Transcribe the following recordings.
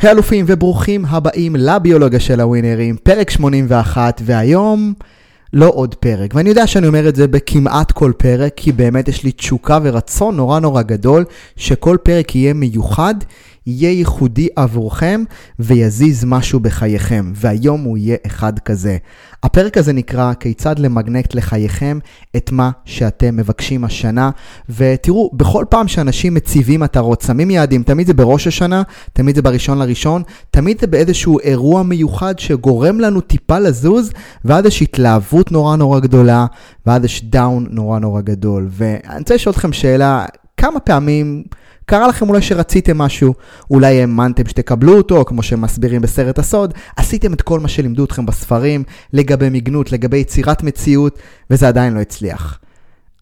היי אלופים וברוכים הבאים לביולוגיה של הווינרים, פרק 81, והיום לא עוד פרק. ואני יודע שאני אומר את זה בכמעט כל פרק, כי באמת יש לי תשוקה ורצון נורא נורא גדול שכל פרק יהיה מיוחד, יהיה ייחודי עבורכם ויזיז משהו בחייכם, והיום הוא יהיה אחד כזה. הפרק הזה נקרא כיצד למגנט לחייכם את מה שאתם מבקשים השנה, ותראו, בכל פעם שאנשים מציבים מטרות, שמים יעדים, תמיד זה בראש השנה, תמיד זה בראשון לראשון, תמיד זה באיזשהו אירוע מיוחד שגורם לנו טיפה לזוז, ואז יש התלהבות נורא נורא גדולה, ואז יש דאון נורא נורא גדול. ואני רוצה לשאול אתכם שאלה, כמה פעמים... קרה לכם אולי שרציתם משהו, אולי האמנתם שתקבלו אותו, כמו שמסבירים בסרט הסוד, עשיתם את כל מה שלימדו אתכם בספרים, לגבי מגנות, לגבי יצירת מציאות, וזה עדיין לא הצליח.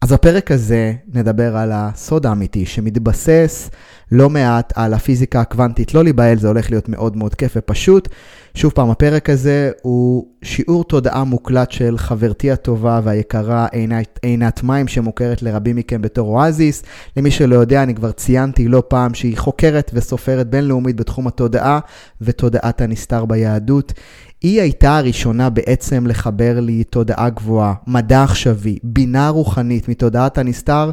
אז בפרק הזה נדבר על הסוד האמיתי, שמתבסס לא מעט על הפיזיקה הקוונטית. לא להיבהל, זה הולך להיות מאוד מאוד כיף ופשוט. שוב פעם, הפרק הזה הוא שיעור תודעה מוקלט של חברתי הטובה והיקרה עינת, עינת מים, שמוכרת לרבים מכם בתור אואזיס. למי שלא יודע, אני כבר ציינתי לא פעם שהיא חוקרת וסופרת בינלאומית בתחום התודעה ותודעת הנסתר ביהדות. היא הייתה הראשונה בעצם לחבר לי תודעה גבוהה, מדע עכשווי, בינה רוחנית מתודעת הנסתר,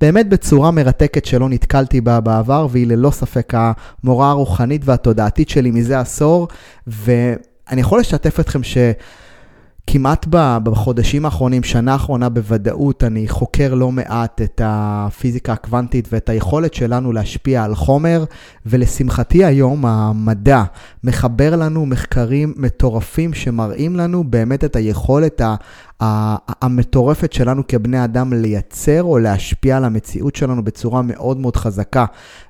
באמת בצורה מרתקת שלא נתקלתי בה בעבר, והיא ללא ספק המורה הרוחנית והתודעתית שלי מזה עשור, ואני יכול לשתף אתכם ש... כמעט בחודשים האחרונים, שנה האחרונה בוודאות, אני חוקר לא מעט את הפיזיקה הקוונטית ואת היכולת שלנו להשפיע על חומר, ולשמחתי היום המדע מחבר לנו מחקרים מטורפים שמראים לנו באמת את היכולת המטורפת שלנו כבני אדם לייצר או להשפיע על המציאות שלנו בצורה מאוד מאוד חזקה.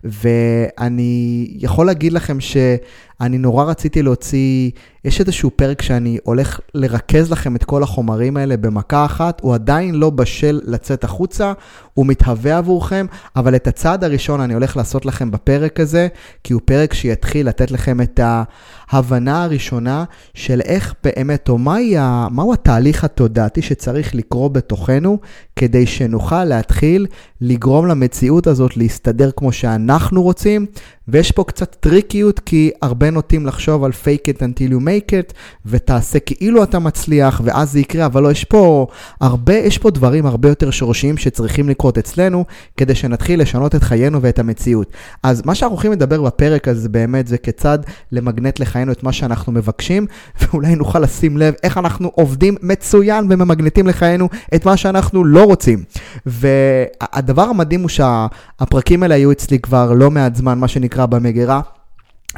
ואני יכול להגיד לכם שאני נורא רציתי להוציא, יש איזשהו פרק שאני הולך לרכז לכם את כל החומרים האלה במכה אחת, הוא עדיין לא בשל לצאת החוצה, הוא מתהווה עבורכם, אבל את הצעד הראשון אני הולך לעשות לכם בפרק הזה, כי הוא פרק שיתחיל לתת לכם את ההבנה הראשונה של איך באמת, או מהי, מהו התהליך התודעתי שצריך לקרות בתוכנו, כדי שנוכל להתחיל לגרום למציאות הזאת להסתדר כמו שאנחנו רוצים, ויש פה קצת טריקיות, כי הרבה נוטים לחשוב על fake it until you make it, ותעשה כאילו אתה מצליח, ואז זה יקרה, אבל לא, יש פה הרבה, יש פה דברים הרבה יותר שורשיים שצריכים לקרות אצלנו, כדי שנתחיל לשנות את חיינו ואת המציאות. אז מה שאנחנו הולכים לדבר בפרק הזה באמת, זה כיצד למגנט לחיינו את מה שאנחנו מבקשים, ואולי נוכל לשים לב איך אנחנו עובדים מצוין וממגנטים לחיינו את מה שאנחנו לא רוצים. והדבר המדהים הוא שהפרקים האלה היו אצלי כבר לא מעט זמן, מה שנקרא... במגירה.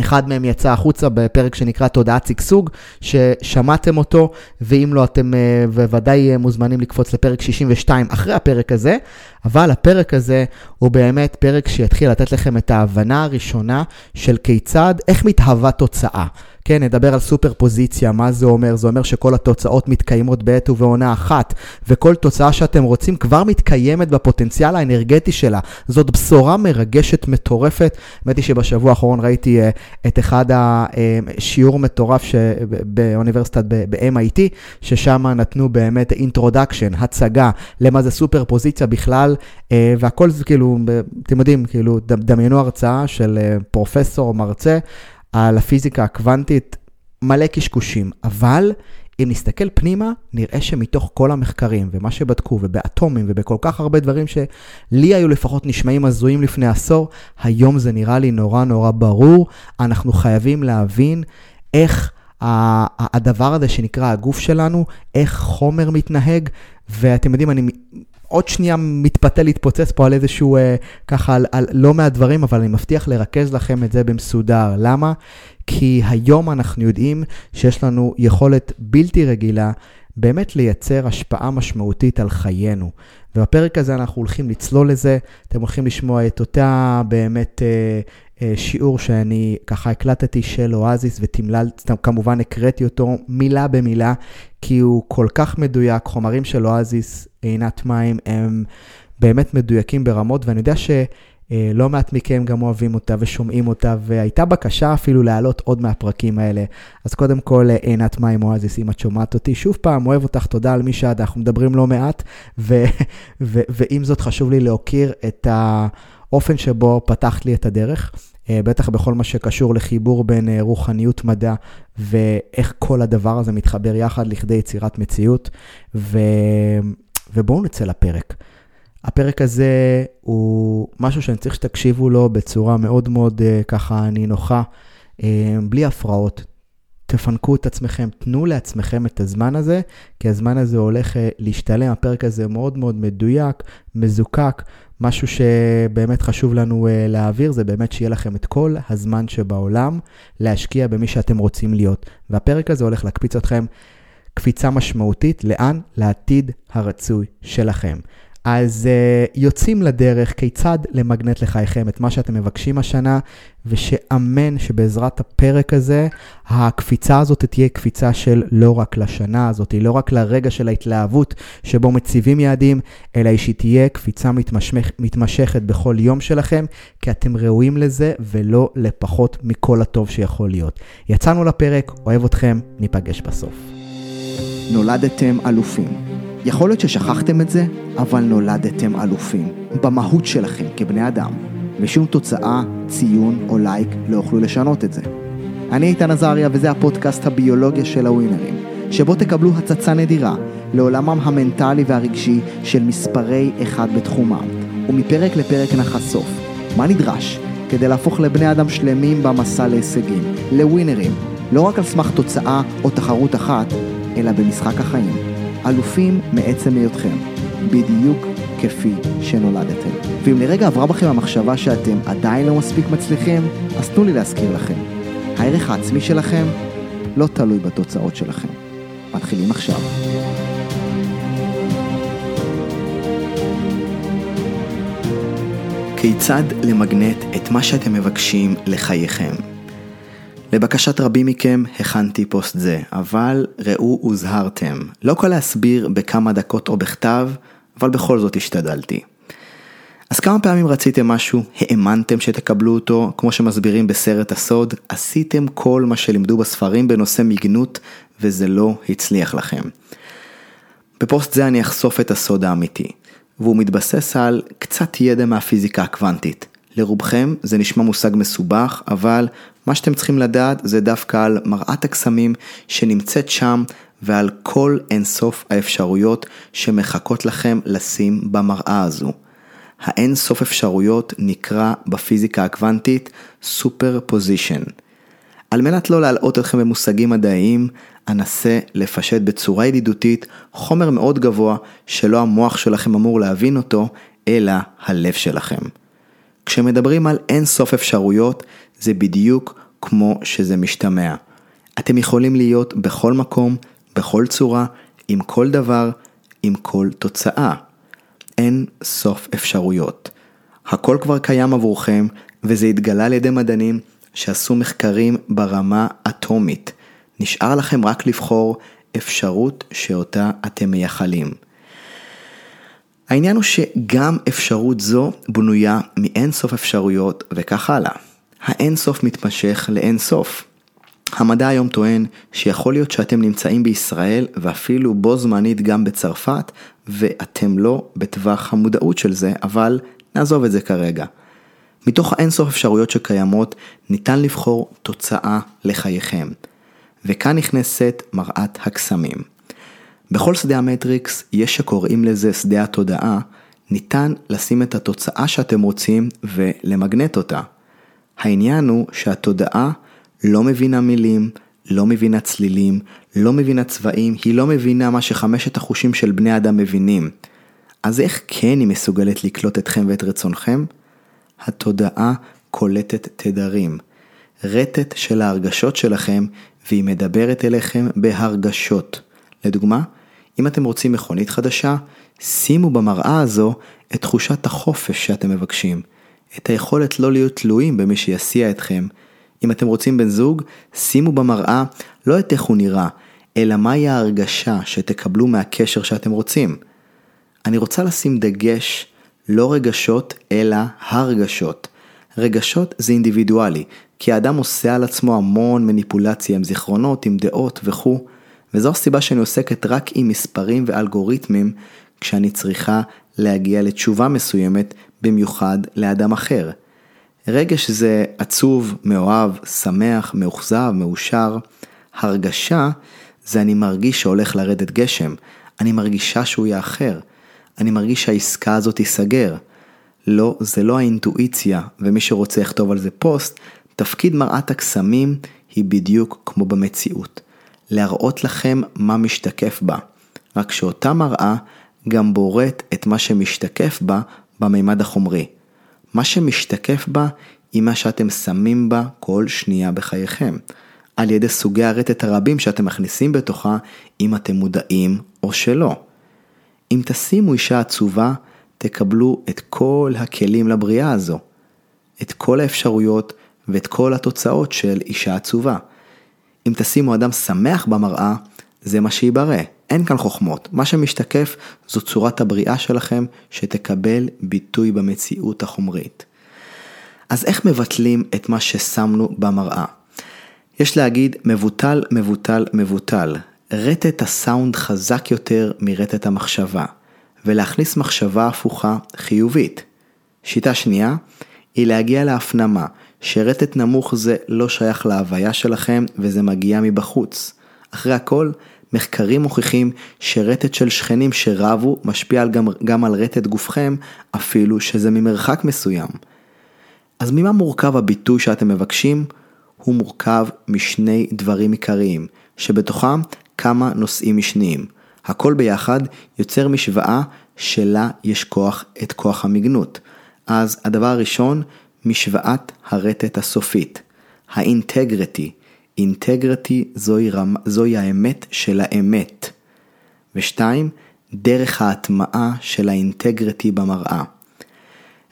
אחד מהם יצא החוצה בפרק שנקרא תודעת שגשוג, ששמעתם אותו, ואם לא, אתם בוודאי מוזמנים לקפוץ לפרק 62 אחרי הפרק הזה, אבל הפרק הזה הוא באמת פרק שיתחיל לתת לכם את ההבנה הראשונה של כיצד, איך מתהווה תוצאה. כן, נדבר על סופר פוזיציה, מה זה אומר? זה אומר שכל התוצאות מתקיימות בעת ובעונה אחת, וכל תוצאה שאתם רוצים כבר מתקיימת בפוטנציאל האנרגטי שלה. זאת בשורה מרגשת, מטורפת. האמת היא שבשבוע האחרון ראיתי uh, את אחד השיעור אה, מטורף ש... באוניברסיטת ב-MIT, ששם נתנו באמת introduction, הצגה למה זה סופרפוזיציה בכלל, uh, והכל זה כאילו, אתם יודעים, כאילו, דמיינו הרצאה של uh, פרופסור, מרצה. על הפיזיקה הקוונטית מלא קשקושים, אבל אם נסתכל פנימה, נראה שמתוך כל המחקרים ומה שבדקו ובאטומים ובכל כך הרבה דברים שלי היו לפחות נשמעים הזויים לפני עשור, היום זה נראה לי נורא נורא ברור. אנחנו חייבים להבין איך הדבר הזה שנקרא הגוף שלנו, איך חומר מתנהג, ואתם יודעים, אני עוד שנייה מתפתה להתפוצץ פה על איזשהו, אה, ככה, על, על לא מעט דברים, אבל אני מבטיח לרכז לכם את זה במסודר. למה? כי היום אנחנו יודעים שיש לנו יכולת בלתי רגילה באמת לייצר השפעה משמעותית על חיינו. ובפרק הזה אנחנו הולכים לצלול לזה, אתם הולכים לשמוע את אותה באמת אה, שיעור שאני ככה הקלטתי של אואזיס ותמלל, כמובן הקראתי אותו מילה במילה, כי הוא כל כך מדויק, חומרים של אואזיס, עינת מים, הם באמת מדויקים ברמות, ואני יודע ש... אה, לא מעט מכם גם אוהבים אותה ושומעים אותה, והייתה בקשה אפילו להעלות עוד מהפרקים האלה. אז קודם כל, אה, עינת מים אואזיס, אם את שומעת אותי, שוב פעם, אוהב אותך, תודה על מי שאת, אנחנו מדברים לא מעט, ו- ו- ועם זאת חשוב לי להוקיר את האופן שבו פתחת לי את הדרך. אה, בטח בכל מה שקשור לחיבור בין רוחניות מדע ואיך כל הדבר הזה מתחבר יחד לכדי יצירת מציאות. ו... ובואו נצא לפרק. הפרק הזה הוא משהו שאני צריך שתקשיבו לו בצורה מאוד מאוד ככה נינוחה, בלי הפרעות. תפנקו את עצמכם, תנו לעצמכם את הזמן הזה, כי הזמן הזה הולך אה, להשתלם. הפרק הזה מאוד מאוד מדויק, מזוקק. משהו שבאמת חשוב לנו אה, להעביר, זה באמת שיהיה לכם את כל הזמן שבעולם להשקיע במי שאתם רוצים להיות. והפרק הזה הולך להקפיץ אתכם קפיצה משמעותית, לאן? לעתיד הרצוי שלכם. אז uh, יוצאים לדרך כיצד למגנט לחייכם את מה שאתם מבקשים השנה, ושאמן שבעזרת הפרק הזה, הקפיצה הזאת תהיה קפיצה של לא רק לשנה הזאת, לא רק לרגע של ההתלהבות שבו מציבים יעדים, אלא שהיא תהיה קפיצה מתמשך, מתמשכת בכל יום שלכם, כי אתם ראויים לזה ולא לפחות מכל הטוב שיכול להיות. יצאנו לפרק, אוהב אתכם, ניפגש בסוף. נולדתם אלופים. יכול להיות ששכחתם את זה, אבל נולדתם אלופים. במהות שלכם כבני אדם. ושום תוצאה, ציון או לייק לא יוכלו לשנות את זה. אני איתן עזריה וזה הפודקאסט הביולוגיה של הווינרים, שבו תקבלו הצצה נדירה לעולמם המנטלי והרגשי של מספרי אחד בתחומם, ומפרק לפרק נחשוף מה נדרש כדי להפוך לבני אדם שלמים במסע להישגים, לווינרים, לא רק על סמך תוצאה או תחרות אחת, אלא במשחק החיים. אלופים מעצם היותכם, בדיוק כפי שנולדתם. ואם לרגע עברה בכם המחשבה שאתם עדיין לא מספיק מצליחים, אז תנו לי להזכיר לכם. הערך העצמי שלכם לא תלוי בתוצאות שלכם. מתחילים עכשיו. כיצד למגנט את מה שאתם מבקשים לחייכם? לבקשת רבים מכם הכנתי פוסט זה, אבל ראו הוזהרתם. לא קל להסביר בכמה דקות או בכתב, אבל בכל זאת השתדלתי. אז כמה פעמים רציתם משהו, האמנתם שתקבלו אותו, כמו שמסבירים בסרט הסוד, עשיתם כל מה שלימדו בספרים בנושא מגנות, וזה לא הצליח לכם. בפוסט זה אני אחשוף את הסוד האמיתי, והוא מתבסס על קצת ידע מהפיזיקה הקוונטית. לרובכם זה נשמע מושג מסובך, אבל מה שאתם צריכים לדעת זה דווקא על מראת הקסמים שנמצאת שם ועל כל אינסוף האפשרויות שמחכות לכם לשים במראה הזו. האין סוף אפשרויות נקרא בפיזיקה הקוונטית סופר פוזיישן. על מנת לא להלאות אתכם במושגים מדעיים, אנסה לפשט בצורה ידידותית חומר מאוד גבוה שלא המוח שלכם אמור להבין אותו, אלא הלב שלכם. כשמדברים על אין סוף אפשרויות, זה בדיוק כמו שזה משתמע. אתם יכולים להיות בכל מקום, בכל צורה, עם כל דבר, עם כל תוצאה. אין סוף אפשרויות. הכל כבר קיים עבורכם, וזה התגלה על ידי מדענים שעשו מחקרים ברמה אטומית. נשאר לכם רק לבחור אפשרות שאותה אתם מייחלים. העניין הוא שגם אפשרות זו בנויה מאין סוף אפשרויות וכך הלאה. האין סוף מתמשך לאין סוף. המדע היום טוען שיכול להיות שאתם נמצאים בישראל ואפילו בו זמנית גם בצרפת ואתם לא בטווח המודעות של זה, אבל נעזוב את זה כרגע. מתוך האין סוף אפשרויות שקיימות ניתן לבחור תוצאה לחייכם. וכאן נכנסת מראת הקסמים. בכל שדה המטריקס יש שקוראים לזה שדה התודעה, ניתן לשים את התוצאה שאתם רוצים ולמגנט אותה. העניין הוא שהתודעה לא מבינה מילים, לא מבינה צלילים, לא מבינה צבעים, היא לא מבינה מה שחמשת החושים של בני אדם מבינים. אז איך כן היא מסוגלת לקלוט אתכם ואת רצונכם? התודעה קולטת תדרים. רטט של ההרגשות שלכם, והיא מדברת אליכם בהרגשות. לדוגמה, אם אתם רוצים מכונית חדשה, שימו במראה הזו את תחושת החופש שאתם מבקשים. את היכולת לא להיות תלויים במי שיסיע אתכם. אם אתם רוצים בן זוג, שימו במראה לא את איך הוא נראה, אלא מהי ההרגשה שתקבלו מהקשר שאתם רוצים. אני רוצה לשים דגש, לא רגשות, אלא הרגשות. רגשות זה אינדיבידואלי, כי האדם עושה על עצמו המון מניפולציה עם זיכרונות, עם דעות וכו', וזו הסיבה שאני עוסקת רק עם מספרים ואלגוריתמים, כשאני צריכה להגיע לתשובה מסוימת, במיוחד לאדם אחר. רגש זה עצוב, מאוהב, שמח, מאוכזב, מאושר. הרגשה זה אני מרגיש שהולך לרדת גשם, אני מרגישה שהוא יאחר, אני מרגיש שהעסקה הזאת תיסגר. לא, זה לא האינטואיציה, ומי שרוצה לכתוב על זה פוסט, תפקיד מראת הקסמים היא בדיוק כמו במציאות. להראות לכם מה משתקף בה. רק שאותה מראה גם בוראת את מה שמשתקף בה במימד החומרי. מה שמשתקף בה היא מה שאתם שמים בה כל שנייה בחייכם. על ידי סוגי הרטט הרבים שאתם מכניסים בתוכה, אם אתם מודעים או שלא. אם תשימו אישה עצובה, תקבלו את כל הכלים לבריאה הזו. את כל האפשרויות ואת כל התוצאות של אישה עצובה. אם תשימו אדם שמח במראה, זה מה שיברא. אין כאן חוכמות. מה שמשתקף זו צורת הבריאה שלכם שתקבל ביטוי במציאות החומרית. אז איך מבטלים את מה ששמנו במראה? יש להגיד מבוטל, מבוטל, מבוטל. רטט הסאונד חזק יותר מרטט המחשבה, ולהכניס מחשבה הפוכה חיובית. שיטה שנייה היא להגיע להפנמה שרטט נמוך זה לא שייך להוויה שלכם וזה מגיע מבחוץ. אחרי הכל, מחקרים מוכיחים שרטט של שכנים שרבו משפיע גם, גם על רטט גופכם, אפילו שזה ממרחק מסוים. אז ממה מורכב הביטוי שאתם מבקשים? הוא מורכב משני דברים עיקריים, שבתוכם כמה נושאים משניים. הכל ביחד יוצר משוואה שלה יש כוח את כוח המגנות. אז הדבר הראשון, משוואת הרטט הסופית, האינטגריטי. אינטגריטי זוהי, רמ... זוהי האמת של האמת. ושתיים, דרך ההטמעה של האינטגריטי במראה.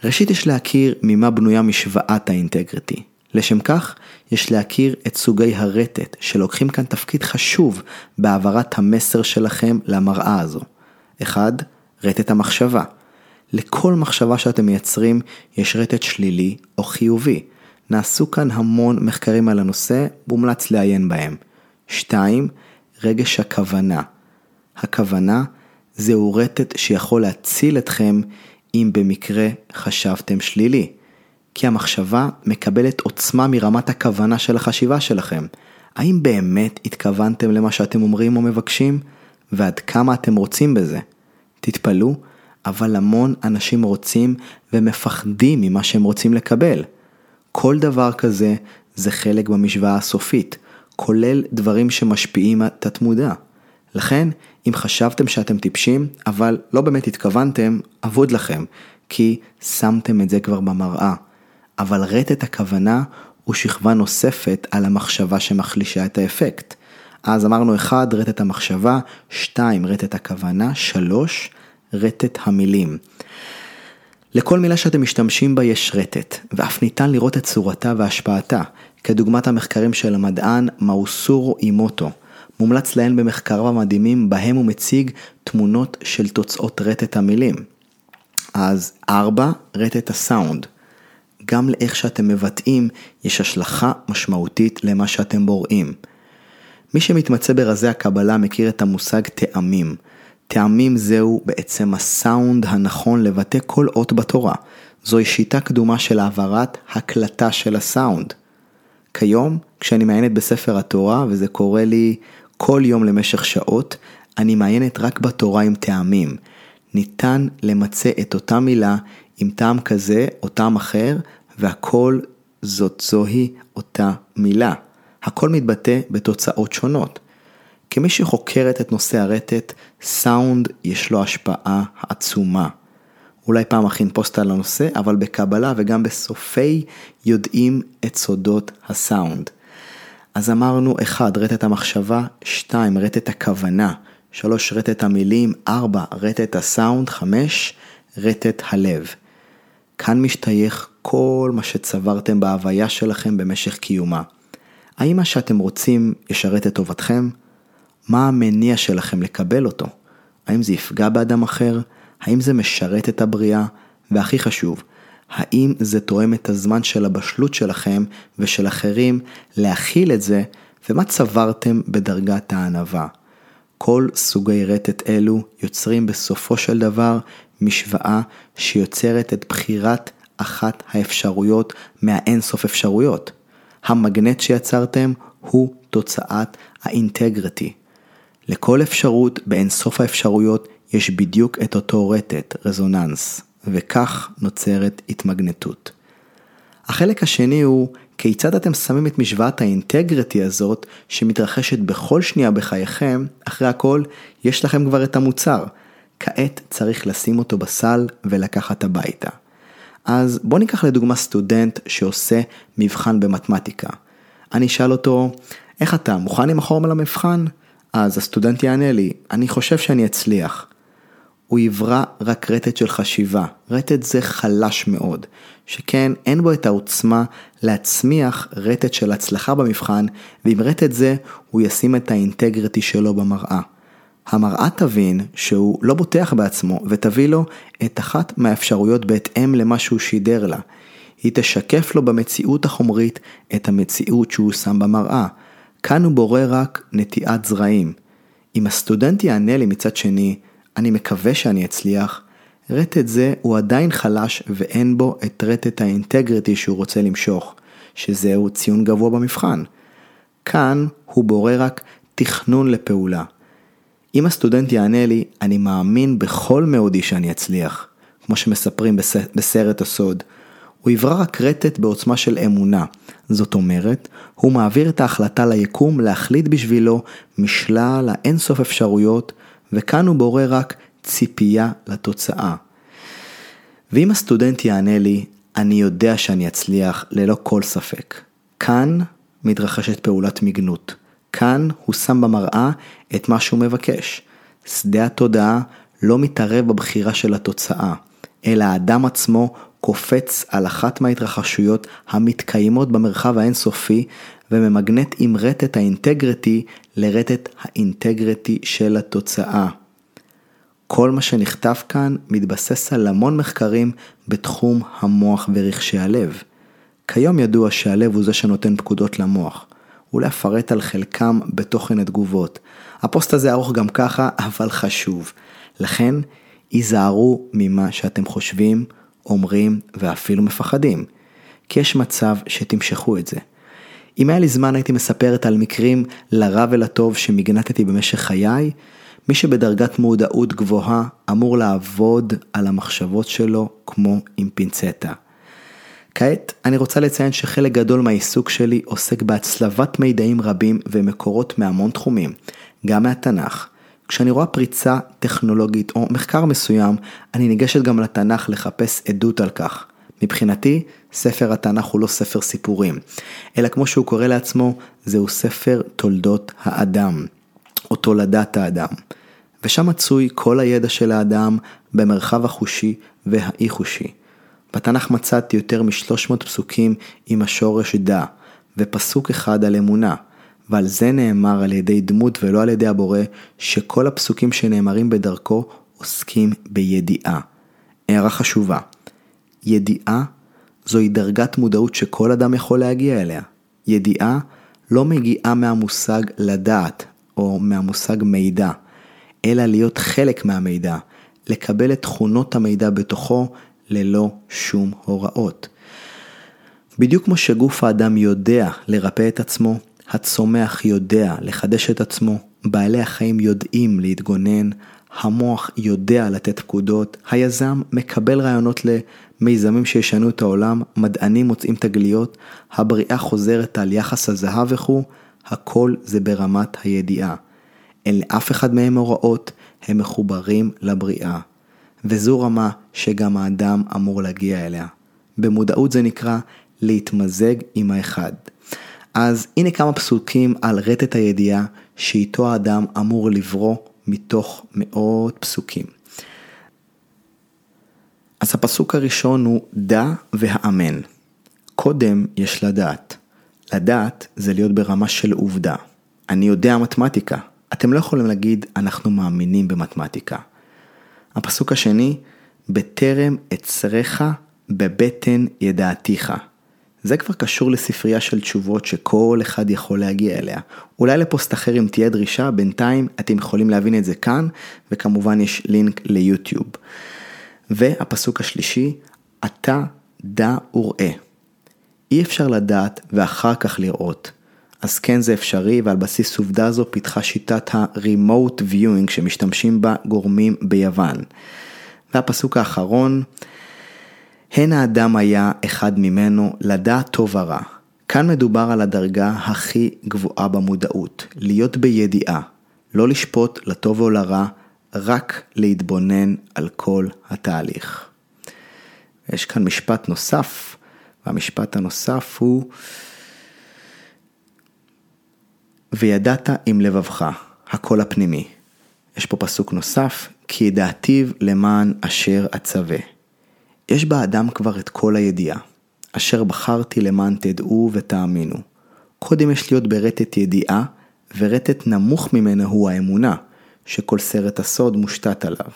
ראשית יש להכיר ממה בנויה משוואת האינטגריטי. לשם כך, יש להכיר את סוגי הרטט שלוקחים כאן תפקיד חשוב בהעברת המסר שלכם למראה הזו. 1. רטט המחשבה. לכל מחשבה שאתם מייצרים יש רטט שלילי או חיובי. נעשו כאן המון מחקרים על הנושא, מומלץ לעיין בהם. 2. רגש הכוונה. הכוונה זהו רטט שיכול להציל אתכם אם במקרה חשבתם שלילי. כי המחשבה מקבלת עוצמה מרמת הכוונה של החשיבה שלכם. האם באמת התכוונתם למה שאתם אומרים או מבקשים? ועד כמה אתם רוצים בזה? תתפלאו, אבל המון אנשים רוצים ומפחדים ממה שהם רוצים לקבל. כל דבר כזה זה חלק במשוואה הסופית, כולל דברים שמשפיעים את התמודה. לכן, אם חשבתם שאתם טיפשים, אבל לא באמת התכוונתם, אבוד לכם, כי שמתם את זה כבר במראה. אבל רטט הכוונה הוא שכבה נוספת על המחשבה שמחלישה את האפקט. אז אמרנו 1, רטט המחשבה, 2, רטט הכוונה, 3, רטט המילים. לכל מילה שאתם משתמשים בה יש רטט, ואף ניתן לראות את צורתה והשפעתה, כדוגמת המחקרים של המדען מאוסורו אימוטו. מומלץ לעיין במחקריו המדהימים בהם הוא מציג תמונות של תוצאות רטט המילים. אז 4, רטט הסאונד. גם לאיך שאתם מבטאים יש השלכה משמעותית למה שאתם בוראים. מי שמתמצא ברזי הקבלה מכיר את המושג טעמים. טעמים זהו בעצם הסאונד הנכון לבטא כל אות בתורה. זוהי שיטה קדומה של העברת הקלטה של הסאונד. כיום, כשאני מעיינת בספר התורה, וזה קורה לי כל יום למשך שעות, אני מעיינת רק בתורה עם טעמים. ניתן למצא את אותה מילה עם טעם כזה או טעם אחר, והכל זאת זוהי אותה מילה. הכל מתבטא בתוצאות שונות. כמי שחוקרת את נושא הרטט, סאונד יש לו השפעה עצומה. אולי פעם אכין פוסט על הנושא, אבל בקבלה וגם בסופי יודעים את סודות הסאונד. אז אמרנו 1. רטט המחשבה, 2. רטט הכוונה, 3. רטט המילים, 4. רטט הסאונד, 5. רטט הלב. כאן משתייך כל מה שצברתם בהוויה שלכם במשך קיומה. האם מה שאתם רוצים ישרת את טובתכם? מה המניע שלכם לקבל אותו? האם זה יפגע באדם אחר? האם זה משרת את הבריאה? והכי חשוב, האם זה תואם את הזמן של הבשלות שלכם ושל אחרים להכיל את זה, ומה צברתם בדרגת הענווה? כל סוגי רטט אלו יוצרים בסופו של דבר משוואה שיוצרת את בחירת אחת האפשרויות מהאינסוף אפשרויות. המגנט שיצרתם הוא תוצאת האינטגריטי. לכל אפשרות באינסוף האפשרויות יש בדיוק את אותו רטט, רזוננס, וכך נוצרת התמגנטות. החלק השני הוא כיצד אתם שמים את משוואת האינטגריטי הזאת שמתרחשת בכל שנייה בחייכם, אחרי הכל יש לכם כבר את המוצר. כעת צריך לשים אותו בסל ולקחת הביתה. אז בוא ניקח לדוגמה סטודנט שעושה מבחן במתמטיקה. אני אשאל אותו, איך אתה, מוכן עם החורם למבחן? אז הסטודנט יענה לי, אני חושב שאני אצליח. הוא יברא רק רטט של חשיבה, רטט זה חלש מאוד, שכן אין בו את העוצמה להצמיח רטט של הצלחה במבחן, ועם רטט זה הוא ישים את האינטגריטי שלו במראה. המראה תבין שהוא לא בוטח בעצמו ותביא לו את אחת מהאפשרויות בהתאם למה שהוא שידר לה. היא תשקף לו במציאות החומרית את המציאות שהוא שם במראה. כאן הוא בורא רק נטיעת זרעים. אם הסטודנט יענה לי מצד שני, אני מקווה שאני אצליח, רטט זה הוא עדיין חלש ואין בו את רטט האינטגריטי שהוא רוצה למשוך, שזהו ציון גבוה במבחן. כאן הוא בורא רק תכנון לפעולה. אם הסטודנט יענה לי, אני מאמין בכל מאודי שאני אצליח, כמו שמספרים בסרט הסוד, הוא יברא רק רטט בעוצמה של אמונה. זאת אומרת, הוא מעביר את ההחלטה ליקום להחליט בשבילו משלל האינסוף אפשרויות, וכאן הוא בורא רק ציפייה לתוצאה. ואם הסטודנט יענה לי, אני יודע שאני אצליח ללא כל ספק. כאן מתרחשת פעולת מגנות. כאן הוא שם במראה את מה שהוא מבקש. שדה התודעה לא מתערב בבחירה של התוצאה, אלא האדם עצמו קופץ על אחת מההתרחשויות המתקיימות במרחב האינסופי וממגנט עם רטט האינטגריטי לרטט האינטגריטי של התוצאה. כל מה שנכתב כאן מתבסס על המון מחקרים בתחום המוח ורכשי הלב. כיום ידוע שהלב הוא זה שנותן פקודות למוח. אולי אפרט על חלקם בתוכן התגובות. הפוסט הזה ארוך גם ככה, אבל חשוב. לכן, היזהרו ממה שאתם חושבים, אומרים ואפילו מפחדים. כי יש מצב שתמשכו את זה. אם היה לי זמן הייתי מספרת על מקרים לרע ולטוב שמגנטתי במשך חיי, מי שבדרגת מודעות גבוהה אמור לעבוד על המחשבות שלו כמו עם פינצטה. כעת אני רוצה לציין שחלק גדול מהעיסוק שלי עוסק בהצלבת מידעים רבים ומקורות מהמון תחומים, גם מהתנ"ך. כשאני רואה פריצה טכנולוגית או מחקר מסוים, אני ניגשת גם לתנ"ך לחפש עדות על כך. מבחינתי, ספר התנ"ך הוא לא ספר סיפורים, אלא כמו שהוא קורא לעצמו, זהו ספר תולדות האדם, או תולדת האדם. ושם מצוי כל הידע של האדם במרחב החושי והאי חושי. בתנ"ך מצאתי יותר מ-300 פסוקים עם השורש דע, ופסוק אחד על אמונה, ועל זה נאמר על ידי דמות ולא על ידי הבורא, שכל הפסוקים שנאמרים בדרכו עוסקים בידיעה. הערה חשובה, ידיעה זוהי דרגת מודעות שכל אדם יכול להגיע אליה. ידיעה לא מגיעה מהמושג לדעת או מהמושג מידע, אלא להיות חלק מהמידע, לקבל את תכונות המידע בתוכו ללא שום הוראות. בדיוק כמו שגוף האדם יודע לרפא את עצמו, הצומח יודע לחדש את עצמו, בעלי החיים יודעים להתגונן, המוח יודע לתת פקודות, היזם מקבל רעיונות למיזמים שישנו את העולם, מדענים מוצאים תגליות, הבריאה חוזרת על יחס הזהב וכו', הכל זה ברמת הידיעה. אין לאף אחד מהם הוראות, הם מחוברים לבריאה. וזו רמה שגם האדם אמור להגיע אליה. במודעות זה נקרא להתמזג עם האחד. אז הנה כמה פסוקים על רטט הידיעה שאיתו האדם אמור לברוא מתוך מאות פסוקים. אז הפסוק הראשון הוא דע והאמן. קודם יש לדעת. לדעת זה להיות ברמה של עובדה. אני יודע מתמטיקה. אתם לא יכולים להגיד אנחנו מאמינים במתמטיקה. הפסוק השני, בטרם אצריך בבטן ידעתיך. זה כבר קשור לספרייה של תשובות שכל אחד יכול להגיע אליה. אולי לפוסט אחר אם תהיה דרישה, בינתיים אתם יכולים להבין את זה כאן, וכמובן יש לינק ליוטיוב. והפסוק השלישי, אתה דע וראה. אי אפשר לדעת ואחר כך לראות. אז כן זה אפשרי ועל בסיס עובדה זו פיתחה שיטת ה-remote viewing שמשתמשים בה גורמים ביוון. והפסוק האחרון, הן האדם היה אחד ממנו לדעת טוב ורע. כאן מדובר על הדרגה הכי גבוהה במודעות, להיות בידיעה, לא לשפוט לטוב או לרע, רק להתבונן על כל התהליך. יש כאן משפט נוסף, והמשפט הנוסף הוא וידעת עם לבבך, הקול הפנימי. יש פה פסוק נוסף, כי ידעתיו למען אשר אצווה. יש באדם כבר את כל הידיעה, אשר בחרתי למען תדעו ותאמינו. קודם יש להיות ברטט ידיעה, ורטט נמוך ממנה הוא האמונה, שכל סרט הסוד מושתת עליו.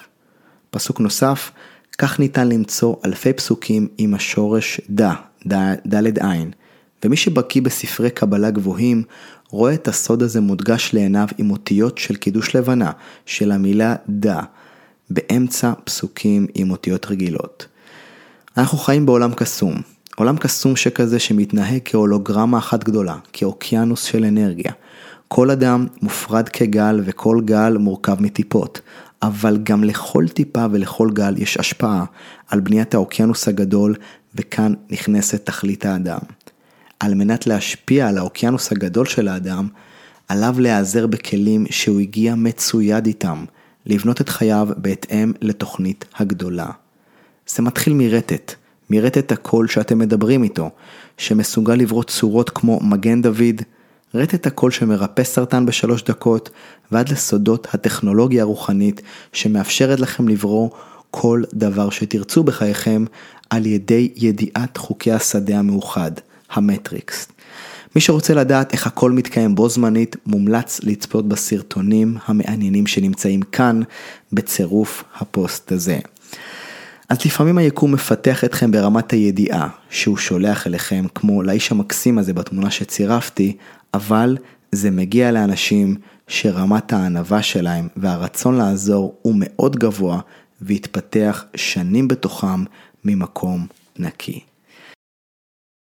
פסוק נוסף, כך ניתן למצוא אלפי פסוקים עם השורש דה, דלת עין, ומי שבקיא בספרי קבלה גבוהים, רואה את הסוד הזה מודגש לעיניו עם אותיות של קידוש לבנה, של המילה דה, באמצע פסוקים עם אותיות רגילות. אנחנו חיים בעולם קסום, עולם קסום שכזה שמתנהג כהולוגרמה אחת גדולה, כאוקיינוס של אנרגיה. כל אדם מופרד כגל וכל גל מורכב מטיפות, אבל גם לכל טיפה ולכל גל יש השפעה על בניית האוקיינוס הגדול, וכאן נכנסת תכלית האדם. על מנת להשפיע על האוקיינוס הגדול של האדם, עליו להיעזר בכלים שהוא הגיע מצויד איתם, לבנות את חייו בהתאם לתוכנית הגדולה. זה מתחיל מרטט, מרטט הקול שאתם מדברים איתו, שמסוגל לברוא צורות כמו מגן דוד, רטט הקול שמרפא סרטן בשלוש דקות, ועד לסודות הטכנולוגיה הרוחנית שמאפשרת לכם לברוא כל דבר שתרצו בחייכם על ידי ידיעת חוקי השדה המאוחד. המטריקס. מי שרוצה לדעת איך הכל מתקיים בו זמנית, מומלץ לצפות בסרטונים המעניינים שנמצאים כאן בצירוף הפוסט הזה. אז לפעמים היקום מפתח אתכם ברמת הידיעה שהוא שולח אליכם, כמו לאיש המקסים הזה בתמונה שצירפתי, אבל זה מגיע לאנשים שרמת הענווה שלהם והרצון לעזור הוא מאוד גבוה והתפתח שנים בתוכם ממקום נקי.